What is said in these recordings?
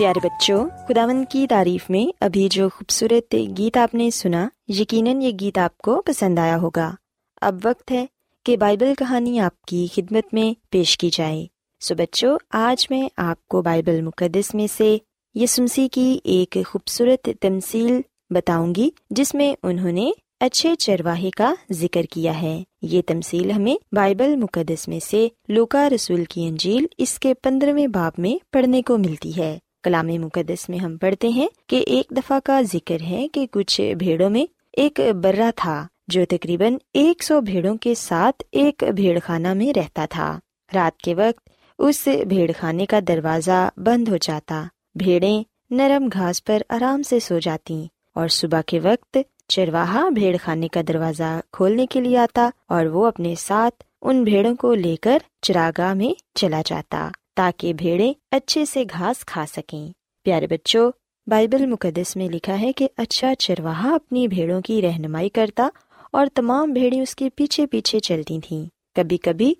پیارے بچوں خداون کی تعریف میں ابھی جو خوبصورت گیت آپ نے سنا، یقیناً یہ گیت آپ کو پسند آیا ہوگا۔ اب وقت ہے کہ بائبل کہانی آپ کی خدمت میں پیش کی جائے۔ سو بچوں، آج میں آپ کو بائبل مقدس میں سے یسمسی کی ایک خوبصورت تمثیل بتاؤں گی، جس میں انہوں نے اچھے چرواہے کا ذکر کیا ہے۔ یہ تمثیل ہمیں بائبل مقدس میں سے لوکا رسول کی انجیل اس کے پندرہویں باب میں پڑھنے کو ملتی ہے۔ کلام مقدس میں ہم پڑھتے ہیں کہ ایک دفعہ کا ذکر ہے کہ کچھ بھیڑوں میں ایک برا تھا جو تقریباً ایک سو بھیڑوں کے ساتھ ایک بھیڑ خانہ میں رہتا تھا۔ رات کے وقت اس بھیڑ خانے کا دروازہ بند ہو جاتا۔ بھیڑیں نرم گھاس پر آرام سے سو جاتی اور صبح کے وقت چرواہا بھیڑ خانے کا دروازہ کھولنے کے لیے آتا اور وہ اپنے ساتھ ان بھیڑوں کو لے کر چراگاہ میں چلا جاتا۔ تاکہ بھیڑیں اچھے سے گھاس کھا سکیں۔ پیارے بچوں، بائبل مقدس میں لکھا ہے کہ اچھا چرواہا اپنی بھیڑوں کی رہنمائی کرتا اور تمام بھیڑیں اس کے پیچھے پیچھے چلتی تھیں۔ کبھی کبھی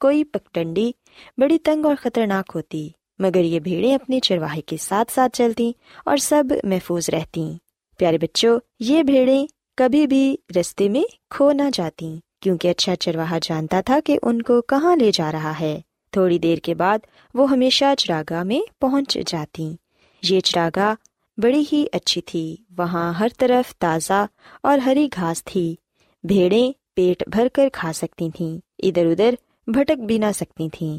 کوئی پگڈنڈی بڑی تنگ اور خطرناک ہوتی، مگر یہ بھیڑیں اپنے چرواہے کے ساتھ ساتھ چلتی اور سب محفوظ رہتی پیارے بچوں، یہ بھیڑیں کبھی بھی رستے میں کھو نہ جاتی کیونکہ اچھا چرواہا جانتا تھا کہ ان کو کہاں لے جا رہا ہے۔ تھوڑی دیر کے بعد وہ ہمیشہ چراگاہ میں پہنچ جاتی۔ یہ چراگاہ بڑی ہی اچھی تھی۔ وہاں ہر طرف تازہ اور ہری گھاس تھی۔ بھیڑیں پیٹ بھر کر کھا سکتی تھیں۔ ادھر ادھر بھٹک بھی نہ سکتی تھیں۔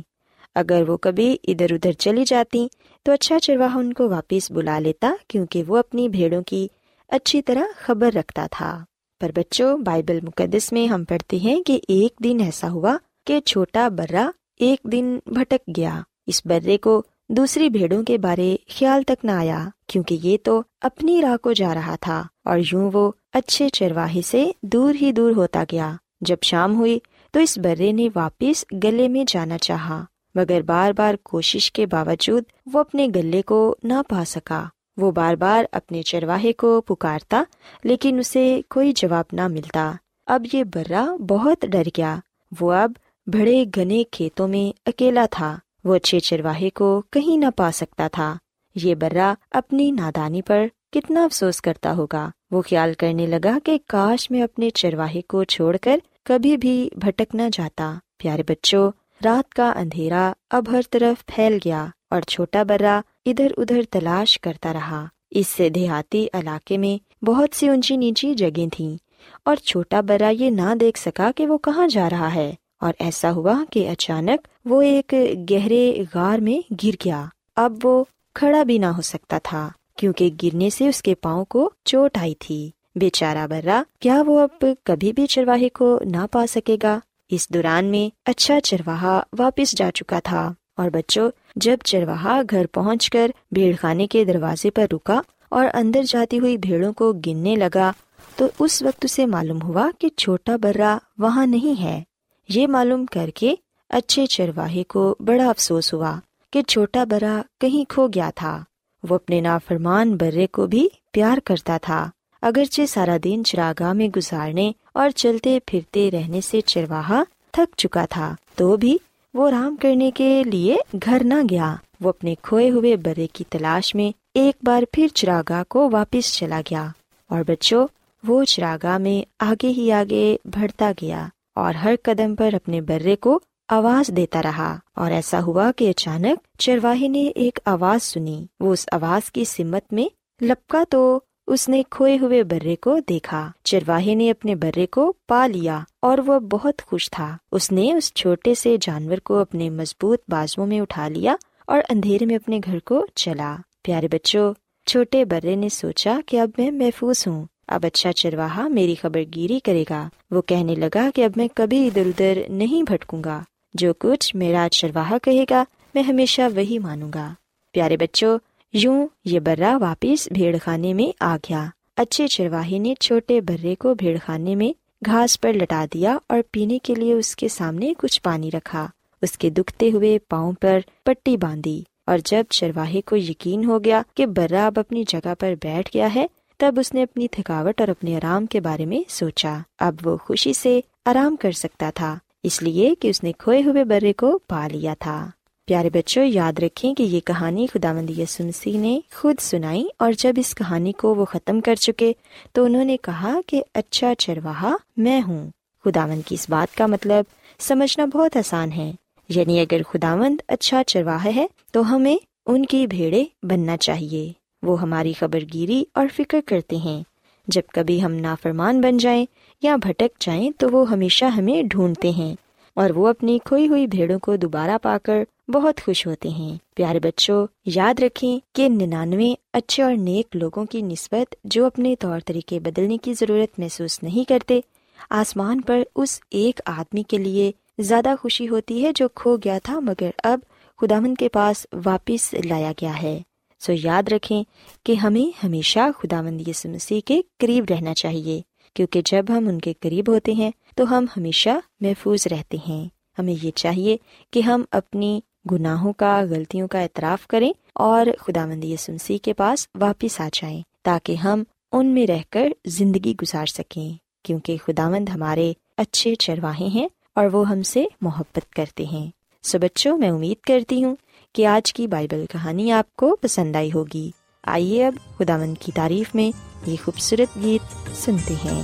اگر وہ کبھی ادھر ادھر چلی جاتی تو اچھا چرواہا ان کو واپس بلا لیتا کیونکہ وہ اپنی بھیڑوں کی اچھی طرح خبر رکھتا تھا۔ پر بچوں، بائبل مقدس میں ہم پڑھتے ہیں کہ ایک دن ایسا ہوا کہ چھوٹا برا ایک دن بھٹک گیا۔ اس برے کو دوسری بھیڑوں کے بارے خیال تک نہ آیا، کیونکہ یہ تو اپنی راہ کو جا رہا تھا۔ اور یوں وہ اچھے چرواہے سے دور ہی دور ہوتا گیا۔ جب شام ہوئی تو اس برے نے واپس گلے میں جانا چاہا، مگر بار بار کوشش کے باوجود وہ اپنے گلے کو نہ پا سکا۔ وہ بار بار اپنے چرواہے کو پکارتا، لیکن اسے کوئی جواب نہ ملتا۔ اب یہ برا بہت ڈر گیا۔ وہ اب بڑے گنے کھیتوں میں اکیلا تھا، وہ اچھے چرواہے کو کہیں نہ پا سکتا تھا۔ یہ برا اپنی نادانی پر کتنا افسوس کرتا ہوگا۔ وہ خیال کرنے لگا کہ کاش میں اپنے چرواہے کو چھوڑ کر کبھی بھی بھٹک نہ جاتا۔ پیارے بچوں، رات کا اندھیرا اب ہر طرف پھیل گیا اور چھوٹا برا ادھر ادھر تلاش کرتا رہا۔ اس سے دیہاتی علاقے میں بہت سی اونچی نیچی جگہ تھیں اور چھوٹا برا یہ نہ دیکھ سکا کہ وہ کہاں جا رہا ہے۔ اور ایسا ہوا کہ اچانک وہ ایک گہرے غار میں گر گیا۔ اب وہ کھڑا بھی نہ ہو سکتا تھا، کیونکہ گرنے سے اس کے پاؤں کو چوٹ آئی تھی۔ بیچارہ برا کیا وہ اب کبھی بھی چرواہے کو نہ پا سکے گا؟ اس دوران میں اچھا چرواہا واپس جا چکا تھا اور بچوں، جب چرواہا گھر پہنچ کر بھیڑ خانے کے دروازے پر رکا اور اندر جاتی ہوئی بھیڑوں کو گننے لگا، تو اس وقت اسے معلوم ہوا کہ چھوٹا برا وہاں نہیں ہے۔ یہ معلوم کر کے اچھے چرواہے کو بڑا افسوس ہوا کہ چھوٹا برا کہیں کھو گیا تھا۔ وہ اپنے نافرمان برے کو بھی پیار کرتا تھا۔ اگرچہ سارا دن چراگاہ میں گزارنے اور چلتے پھرتے رہنے سے چرواہا تھک چکا تھا، تو بھی وہ آرام کرنے کے لیے گھر نہ گیا۔ وہ اپنے کھوئے ہوئے برے کی تلاش میں ایک بار پھر چراگاہ کو واپس چلا گیا اور بچوں، وہ چراگاہ میں آگے ہی آگے بڑھتا گیا۔ اور ہر قدم پر اپنے برے کو آواز دیتا رہا۔ اور ایسا ہوا کہ اچانک چرواہے نے ایک آواز سنی۔ وہ اس آواز کی سمت میں لپکا تو اس نے کھوئے ہوئے برے کو دیکھا۔ چرواہے نے اپنے برے کو پا لیا اور وہ بہت خوش تھا۔ اس نے اس چھوٹے سے جانور کو اپنے مضبوط بازو میں اٹھا لیا اور اندھیرے میں اپنے گھر کو چلا۔ پیارے بچوں، چھوٹے برے نے سوچا کہ اب میں محفوظ ہوں۔ اب اچھا چرواہا میری خبر گیری کرے گا۔ وہ کہنے لگا کہ اب میں کبھی ادھر ادھر نہیں بھٹکوں گا۔ جو کچھ میرا چرواہا کہے گا، میں ہمیشہ وہی مانوں گا۔ پیارے بچوں، یوں یہ برا واپس بھیڑ خانے میں آ گیا۔ اچھے چرواہے نے چھوٹے برے کو بھیڑ خانے میں گھاس پر لٹا دیا اور پینے کے لیے اس کے سامنے کچھ پانی رکھا۔ اس کے دکھتے ہوئے پاؤں پر پٹی باندھی اور جب چرواہے کو یقین ہو گیا کہ برا اب اپنی جگہ پر بیٹھ گیا ہے تب اس نے اپنی تھکاوٹ اور اپنے آرام کے بارے میں سوچا۔ اب وہ خوشی سے آرام کر سکتا تھا، اس لیے کہ اس نے کھوئے ہوئے برے کو پا لیا تھا۔ پیارے بچوں، یاد رکھیں کہ یہ کہانی خدا مند یسنسی نے خود سنائی اور جب اس کہانی کو وہ ختم کر چکے تو انہوں نے کہا کہ اچھا چرواہا، میں ہوں۔ خدا مند کی اس بات کا مطلب سمجھنا بہت آسان ہے۔ یعنی اگر خدا مند اچھا چرواہا ہے تو ہمیں ان کی بھیڑے بننا چاہیے۔ وہ ہماری خبر گیری اور فکر کرتے ہیں۔ جب کبھی ہم نافرمان بن جائیں یا بھٹک جائیں تو وہ ہمیشہ ہمیں ڈھونڈتے ہیں اور وہ اپنی کھوئی ہوئی بھیڑوں کو دوبارہ پا کر بہت خوش ہوتے ہیں۔ پیارے بچوں، یاد رکھیں کہ ننانوے اچھے اور نیک لوگوں کی نسبت جو اپنے طور طریقے بدلنے کی ضرورت محسوس نہیں کرتے، آسمان پر اس ایک آدمی کے لیے زیادہ خوشی ہوتی ہے جو کھو گیا تھا مگر اب خدامند کے پاس واپس لایا گیا ہے۔ سو یاد رکھیں کہ ہمیں ہمیشہ خدا مند یس مسیح کے قریب رہنا چاہیے، کیونکہ جب ہم ان کے قریب ہوتے ہیں تو ہم ہمیشہ محفوظ رہتے ہیں۔ ہمیں یہ چاہیے کہ ہم اپنی گناہوں کا، غلطیوں کا اعتراف کریں اور خدا مند یس مسیح کے پاس واپس آ جائیں، تاکہ ہم ان میں رہ کر زندگی گزار سکیں، کیونکہ خدا مند ہمارے اچھے چرواہے ہیں اور وہ ہم سے محبت کرتے ہیں۔ سو بچوں، میں امید کرتی ہوں کہ آج کی بائبل کہانی آپ کو پسند آئی ہوگی۔ آئیے اب خدا مند کی تعریف میں یہ خوبصورت گیت سنتے ہیں۔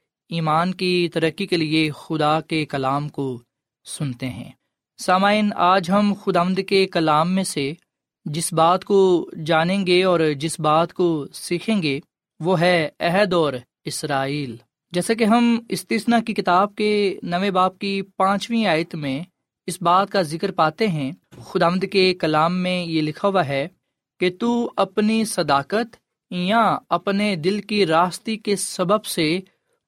ایمان کی ترقی کے لیے خدا کے کلام کو سنتے ہیں۔ سامعین، آج ہم خدامد کے کلام میں سے جس بات کو جانیں گے اور جس بات کو سیکھیں گے، وہ ہے عہد اور اسرائیل۔ جیسے کہ ہم استثنا کی کتاب کے نویں باپ کی پانچویں آیت میں اس بات کا ذکر پاتے ہیں خدامد کے کلام میں یہ لکھا ہوا ہے کہ تو اپنی صداقت یا اپنے دل کی راستی کے سبب سے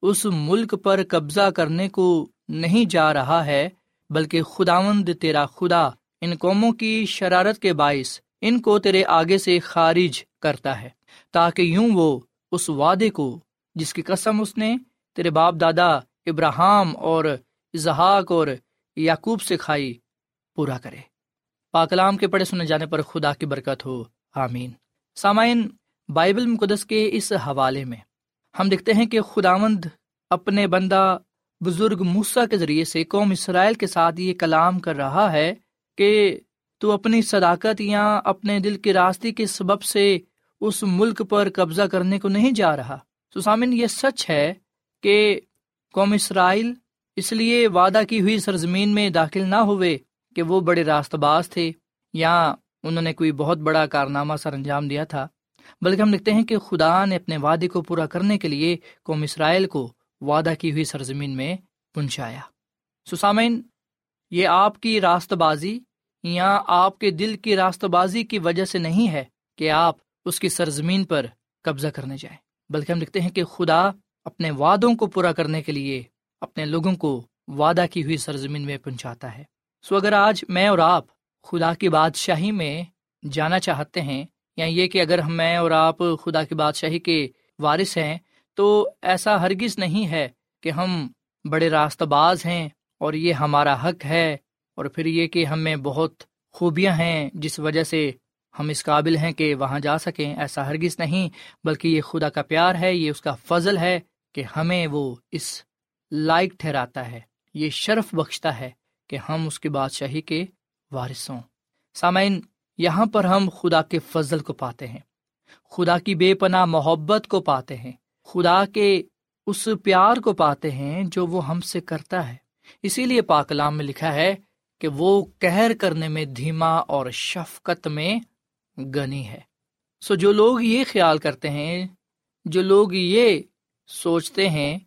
اس ملک پر قبضہ کرنے کو نہیں جا رہا ہے، بلکہ خداوند تیرا خدا، ان قوموں کی شرارت کے باعث ان کو تیرے آگے سے خارج کرتا ہے، تاکہ یوں وہ اس وعدے کو، جس کی قسم اس نے تیرے باپ دادا ابراہم اور اظہاق اور یعقوب سے کھائی، پورا کرے۔ پاکلام کے پڑھے سنے جانے پر خدا کی برکت ہو۔ آمین۔ سامعین، بائبل مقدس کے اس حوالے میں ہم دیکھتے ہیں کہ خداوند اپنے بندہ بزرگ موسا کے ذریعے سے قوم اسرائیل کے ساتھ یہ کلام کر رہا ہے کہ تو اپنی صداقت یا اپنے دل کی راستے کے سبب سے اس ملک پر قبضہ کرنے کو نہیں جا رہا۔ سامن یہ سچ ہے کہ قوم اسرائیل اس لیے وعدہ کی ہوئی سرزمین میں داخل نہ ہوئے کہ وہ بڑے راست باز تھے یا انہوں نے کوئی بہت بڑا کارنامہ سر انجام دیا تھا۔ بلکہ ہم لکھتے ہیں کہ خدا نے اپنے وعدے کو پورا کرنے کے لیے قوم اسرائیل کو وعدہ کی ہوئی سرزمین میں پہنچایا سسامین، یہ آپ کی راست بازی یا آپ کے دل کی راست بازی کی وجہ سے نہیں ہے کہ آپ اس کی سرزمین پر قبضہ کرنے جائیں، بلکہ ہم لکھتے ہیں کہ خدا اپنے وعدوں کو پورا کرنے کے لیے اپنے لوگوں کو وعدہ کی ہوئی سرزمین میں پہنچاتا ہے۔ سو اگر آج میں اور آپ خدا کی بادشاہی میں جانا چاہتے ہیں یا یہ کہ اگر میں اور آپ خدا کی بادشاہی کے وارث ہیں، تو ایسا ہرگز نہیں ہے کہ ہم بڑے راست باز ہیں اور یہ ہمارا حق ہے اور پھر یہ کہ ہمیں بہت خوبیاں ہیں، جس وجہ سے ہم اس قابل ہیں کہ وہاں جا سکیں، ایسا ہرگز نہیں، بلکہ یہ خدا کا پیار ہے، یہ اس کا فضل ہے کہ ہمیں وہ اس لائق ٹھہراتا ہے۔ یہ شرف بخشتا ہے کہ ہم اس کی بادشاہی کے وارث ہوں۔ سامعین یہاں پر ہم خدا کے فضل کو پاتے ہیں۔ خدا کی بے پناہ محبت کو پاتے ہیں۔ خدا کے اس پیار کو پاتے ہیں جو وہ ہم سے کرتا ہے۔ اسی لیے پاکلام میں لکھا ہے کہ وہ کہر کرنے میں دھیما اور شفقت میں گنی ہے۔ سو جو لوگ یہ خیال کرتے ہیں، جو لوگ یہ سوچتے ہیں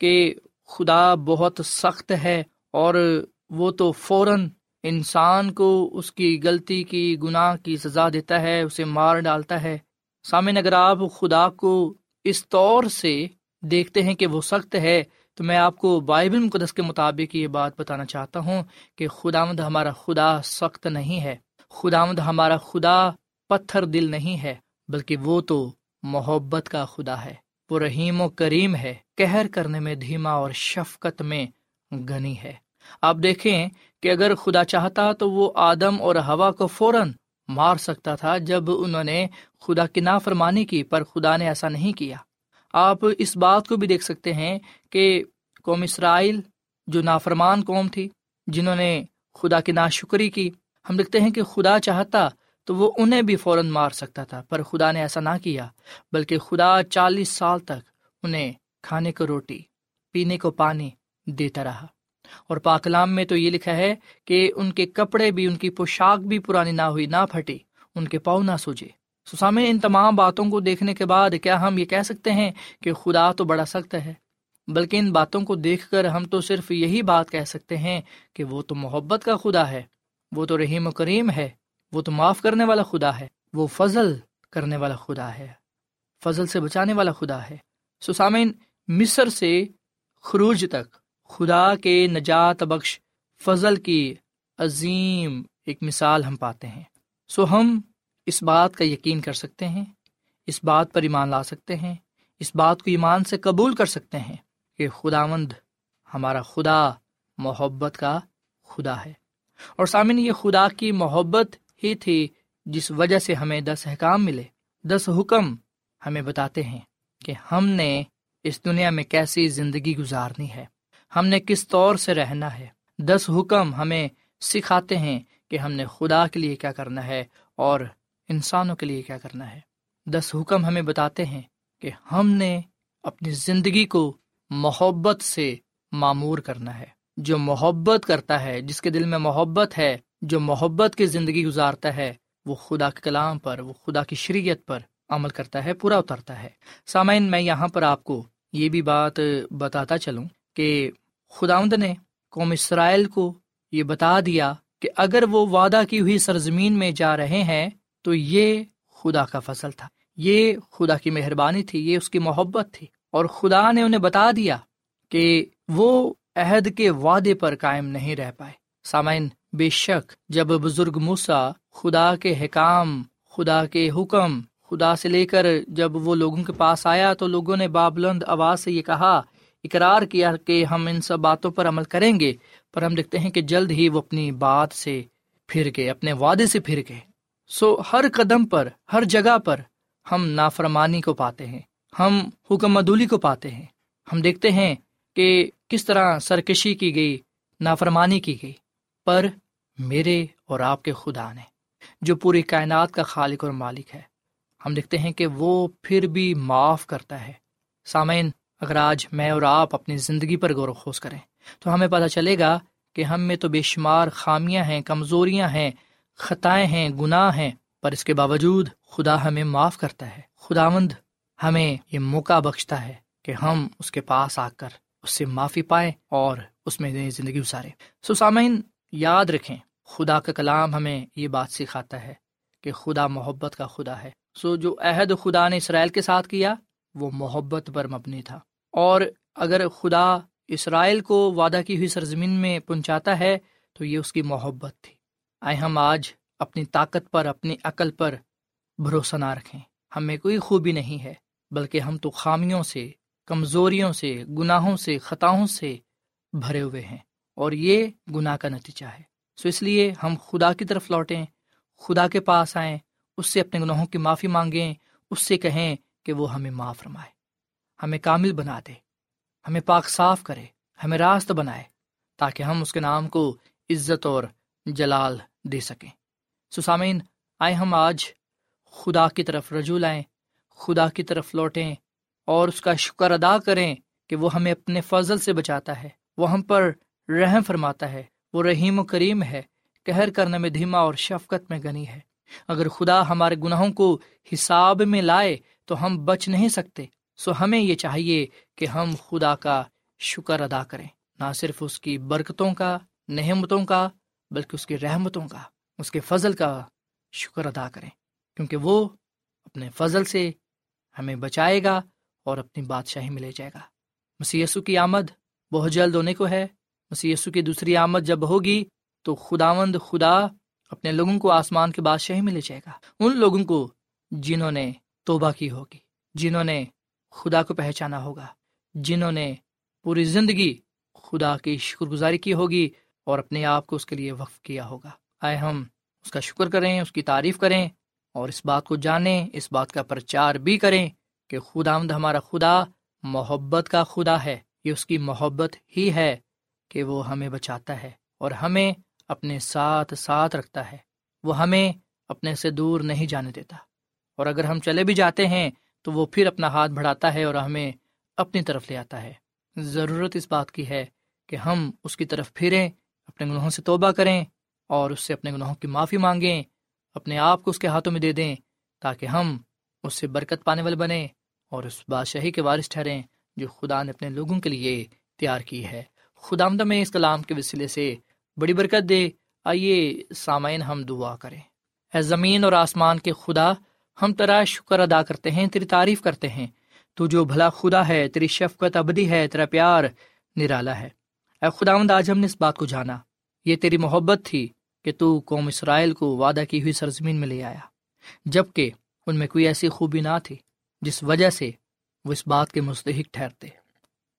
کہ خدا بہت سخت ہے اور وہ تو فوراً انسان کو اس کی غلطی کی گناہ کی سزا دیتا ہے، اسے مار ڈالتا ہے۔ سامن اگر آپ خدا کو اس طور سے دیکھتے ہیں کہ وہ سخت ہے، تو میں آپ کو بائبل مقدس کے مطابق یہ بات بتانا چاہتا ہوں کہ خدا مد ہمارا خدا سخت نہیں ہے۔ خدا ہمارا خدا پتھر دل نہیں ہے، بلکہ وہ تو محبت کا خدا ہے۔ وہ رحیم و کریم ہے کہر کرنے میں، دھیما اور شفقت میں گنی ہے۔ آپ دیکھیں کہ اگر خدا چاہتا تو وہ آدم اور ہوا کو فوراً مار سکتا تھا جب انہوں نے خدا کی نافرمانی کی، پر خدا نے ایسا نہیں کیا۔ آپ اس بات کو بھی دیکھ سکتے ہیں کہ قوم اسرائیل جو نافرمان قوم تھی، جنہوں نے خدا کی ناشکری کی، ہم لکھتے ہیں کہ خدا چاہتا تو وہ انہیں بھی فوراً مار سکتا تھا، پر خدا نے ایسا نہ کیا، بلکہ خدا چالیس سال تک انہیں کھانے کو روٹی، پینے کو پانی دیتا رہا۔ اور پاکلام میں تو یہ لکھا ہے کہ ان کے کپڑے بھی، ان کی پوشاک بھی پرانی نہ ہوئی، نہ پھٹی، ان کے پاؤں نہ سوجے۔ سسامے ان تمام باتوں کو دیکھنے کے بعد کیا ہم یہ کہہ سکتے ہیں کہ خدا تو بڑا سخت ہے؟ بلکہ ان باتوں کو دیکھ کر ہم تو صرف یہی بات کہہ سکتے ہیں کہ وہ تو محبت کا خدا ہے، وہ تو رحیم و کریم ہے، وہ تو معاف کرنے والا خدا ہے، وہ فضل کرنے والا خدا ہے، فضل سے بچانے والا خدا ہے۔ سسامین مصر سے خروج تک خدا کے نجات بخش فضل کی عظیم ایک مثال ہم پاتے ہیں۔ سو ہم اس بات کا یقین کر سکتے ہیں، اس بات پر ایمان لا سکتے ہیں، اس بات کو ایمان سے قبول کر سکتے ہیں کہ خدا مند ہمارا خدا، محبت کا خدا ہے۔ اور سامن یہ خدا کی محبت ہی تھی جس وجہ سے ہمیں دس احکام ملے۔ دس حکم ہمیں بتاتے ہیں کہ ہم نے اس دنیا میں کیسی زندگی گزارنی ہے۔ ہم نے کس طور سے رہنا ہے؟ دس حکم ہمیں سکھاتے ہیں کہ ہم نے خدا کے لیے کیا کرنا ہے اور انسانوں کے لیے کیا کرنا ہے۔ دس حکم ہمیں بتاتے ہیں کہ ہم نے اپنی زندگی کو محبت سے معمور کرنا ہے۔ جو محبت کرتا ہے، جس کے دل میں محبت ہے، جو محبت کی زندگی گزارتا ہے، وہ خدا کے کلام پر، وہ خدا کی شریعت پر عمل کرتا ہے، پورا اترتا ہے۔ سامعین، میں یہاں پر آپ کو یہ بھی بات بتاتا چلوں۔ کہ خداوند نے قوم اسرائیل کو یہ بتا دیا کہ اگر وہ وعدہ کی ہوئی سرزمین میں جا رہے ہیں، تو یہ خدا کا فصل تھا۔ یہ خدا کی مہربانی تھی، یہ اس کی محبت تھی۔ اور خدا نے انہیں بتا دیا کہ وہ عہد کے وعدے پر قائم نہیں رہ پائے۔ سامعین، بے شک جب بزرگ موسا خدا کے حکام، خدا کے حکم، خدا سے لے کر جب وہ لوگوں کے پاس آیا تو لوگوں نے بابلند آواز سے یہ کہا اقرار کیا کہ ہم ان سب باتوں پر عمل کریں گے، پر ہم دیکھتے ہیں کہ جلد ہی وہ اپنی بات سے پھر گئے، اپنے وعدے سے پھر گئے۔ سو ہر قدم پر، ہر جگہ پر ہم نافرمانی کو پاتے ہیں، ہم حکم مدولی کو پاتے ہیں۔ ہم دیکھتے ہیں کہ کس طرح سرکشی کی گئی، نافرمانی کی گئی۔ پر میرے اور آپ کے خدا نے، جو پوری کائنات کا خالق اور مالک ہے، ہم دیکھتے ہیں کہ وہ پھر بھی معاف کرتا ہے۔ سامعین اگر آج میں اور آپ اپنی زندگی پر غور و خوص کریں، تو ہمیں پتہ چلے گا کہ ہم میں تو بے شمار خامیاں ہیں، کمزوریاں ہیں، خطائیں ہیں، گناہ ہیں، پر اس کے باوجود خدا ہمیں معاف کرتا ہے۔ خداوند ہمیں یہ موقع بخشتا ہے کہ ہم اس کے پاس آ کر اس سے معافی پائیں اور اس میں نئی زندگی گزارے سو سامعین، یاد رکھیں، خدا کا کلام ہمیں یہ بات سکھاتا ہے کہ خدا محبت کا خدا ہے۔ سو جو عہد خدا نے اسرائیل کے ساتھ کیا، وہ محبت پر مبنی تھا۔ اور اگر خدا اسرائیل کو وعدہ کی ہوئی سرزمین میں پہنچاتا ہے، تو یہ اس کی محبت تھی۔ آئے ہم آج اپنی طاقت پر، اپنی عقل پر بھروسہ نہ رکھیں۔ ہمیں کوئی خوبی نہیں ہے، بلکہ ہم تو خامیوں سے، کمزوریوں سے، گناہوں سے، خطاؤں سے بھرے ہوئے ہیں۔ اور یہ گناہ کا نتیجہ ہے۔ سو اس لیے ہم خدا کی طرف لوٹیں، خدا کے پاس آئیں، اس سے اپنے گناہوں کی معافی مانگیں، اس سے کہیں کہ وہ ہمیں معاف رمائے ہمیں کامل بنا دے۔ ہمیں پاک صاف کرے، ہمیں راست بنائے تاکہ ہم اس کے نام کو عزت اور جلال دے سکیں۔ سسامین، آئے ہم آج خدا کی طرف رجوع لائیں، خدا کی طرف لوٹیں اور اس کا شکر ادا کریں کہ وہ ہمیں اپنے فضل سے بچاتا ہے۔ وہ ہم پر رحم فرماتا ہے، وہ رحیم و کریم ہے کہر کرنے میں دھیما اور شفقت میں گنی ہے۔ اگر خدا ہمارے گناہوں کو حساب میں لائے تو ہم بچ نہیں سکتے۔ سو ہمیں یہ چاہیے کہ ہم خدا کا شکر ادا کریں۔ نہ صرف اس کی برکتوں کا نحمتوں کا، بلکہ اس کی رحمتوں کا، اس کے فضل کا شکر ادا کریں۔ کیونکہ وہ اپنے فضل سے ہمیں بچائے گا اور اپنی بادشاہی میں لے جائے گا۔ مسیسو کی آمد بہت جلد ہونے کو ہے۔ مسیسو کی دوسری آمد جب ہوگی تو خداوند خدا اپنے لوگوں کو آسمان کے بادشاہی میں لے جائے گا۔ ان لوگوں کو جنہوں نے توبہ کی ہوگی، جنہوں نے خدا کو پہچانا ہوگا، جنہوں نے پوری زندگی خدا کی شکر گزاری کی ہوگی اور اپنے آپ کو اس کے لیے وقف کیا ہوگا۔ آئے ہم اس کا شکر کریں، اس کی تعریف کریں اور اس بات کو جانیں، اس بات کا پرچار بھی کریں کہ خدا آمد ہمارا خدا محبت کا خدا ہے۔ یہ اس کی محبت ہی ہے کہ وہ ہمیں بچاتا ہے اور ہمیں اپنے ساتھ ساتھ رکھتا ہے۔ وہ ہمیں اپنے سے دور نہیں جانے دیتا۔ اور اگر ہم چلے بھی جاتے ہیں تو وہ پھر اپنا ہاتھ بڑھاتا ہے اور ہمیں اپنی طرف لے آتا ہے۔ ضرورت اس بات کی ہے کہ ہم اس کی طرف پھریں، اپنے گناہوں سے توبہ کریں اور اس سے اپنے گناہوں کی معافی مانگیں، اپنے آپ کو اس کے ہاتھوں میں دے دیں تاکہ ہم اس سے برکت پانے والے بنیں اور اس بادشاہی کے وارث ٹھہریں جو خدا نے اپنے لوگوں کے لیے تیار کی ہے۔ خدا آمدہ میں اس کلام کے وسیلے سے بڑی برکت دے۔ آئیے سامعین ہم دعا کریں۔ اے زمین اور آسمان کے خدا ہم تیرا شکر ادا کرتے ہیں، تیری تعریف کرتے ہیں۔ تو جو بھلا خدا ہے، تیری شفقت ابدی ہے، تیرا پیار نرالا ہے۔ اے خدا آج ہم نے اس بات کو جانا۔ یہ تیری محبت تھی کہ تو قوم اسرائیل کو وعدہ کی ہوئی سرزمین میں لے آیا۔ جبکہ ان میں کوئی ایسی خوبی نہ تھی جس وجہ سے وہ اس بات کے مستحق ٹھہرتے۔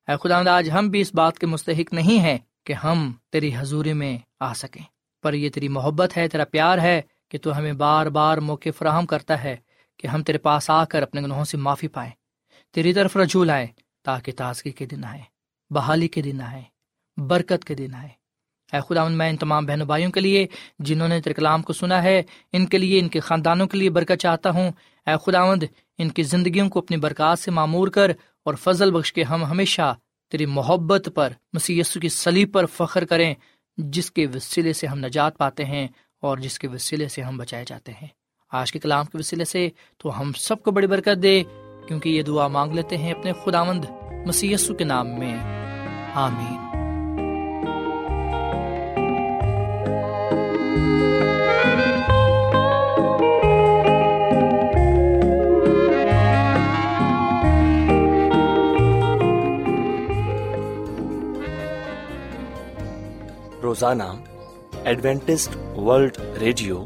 اے خدا آج ہم بھی اس بات کے مستحق نہیں ہیں کہ ہم تیری حضوری میں آ سکیں۔ پر یہ تیری محبت ہے، تیرا پیار ہے کہ تو ہمیں بار بار موقع فراہم کرتا ہے۔ کہ ہم تیرے پاس آ کر اپنے گناہوں سے معافی پائیں۔ تیری طرف رجول آئے تاکہ تازگی کے دن آئے بحالی کے دن آئے برکت کے دن آئے اے خدا میں ان تمام بہن بھائیوں کے لیے، جنہوں نے تیرے کلام کو سنا ہے، ان کے لیے، ان کے خاندانوں کے لیے برکت چاہتا ہوں۔ اے خداوند، ان کی زندگیوں کو اپنی برکات سے معمور کر اور فضل بخش کے ہم ہمیشہ تیری محبت پر مسی کی سلیب پر فخر کریں، جس کے وسیلے سے ہم نجات پاتے ہیں اور جس کے وسیلے سے ہم بچائے جاتے ہیں۔ آج کے کلام کے وسیلے سے تو ہم سب کو بڑی برکت دے، کیونکہ یہ دعا مانگ لیتے ہیں اپنے خداوند مسی کے نام میں۔ آمین۔ روزانہ ایڈوینٹسٹ ورلڈ ریڈیو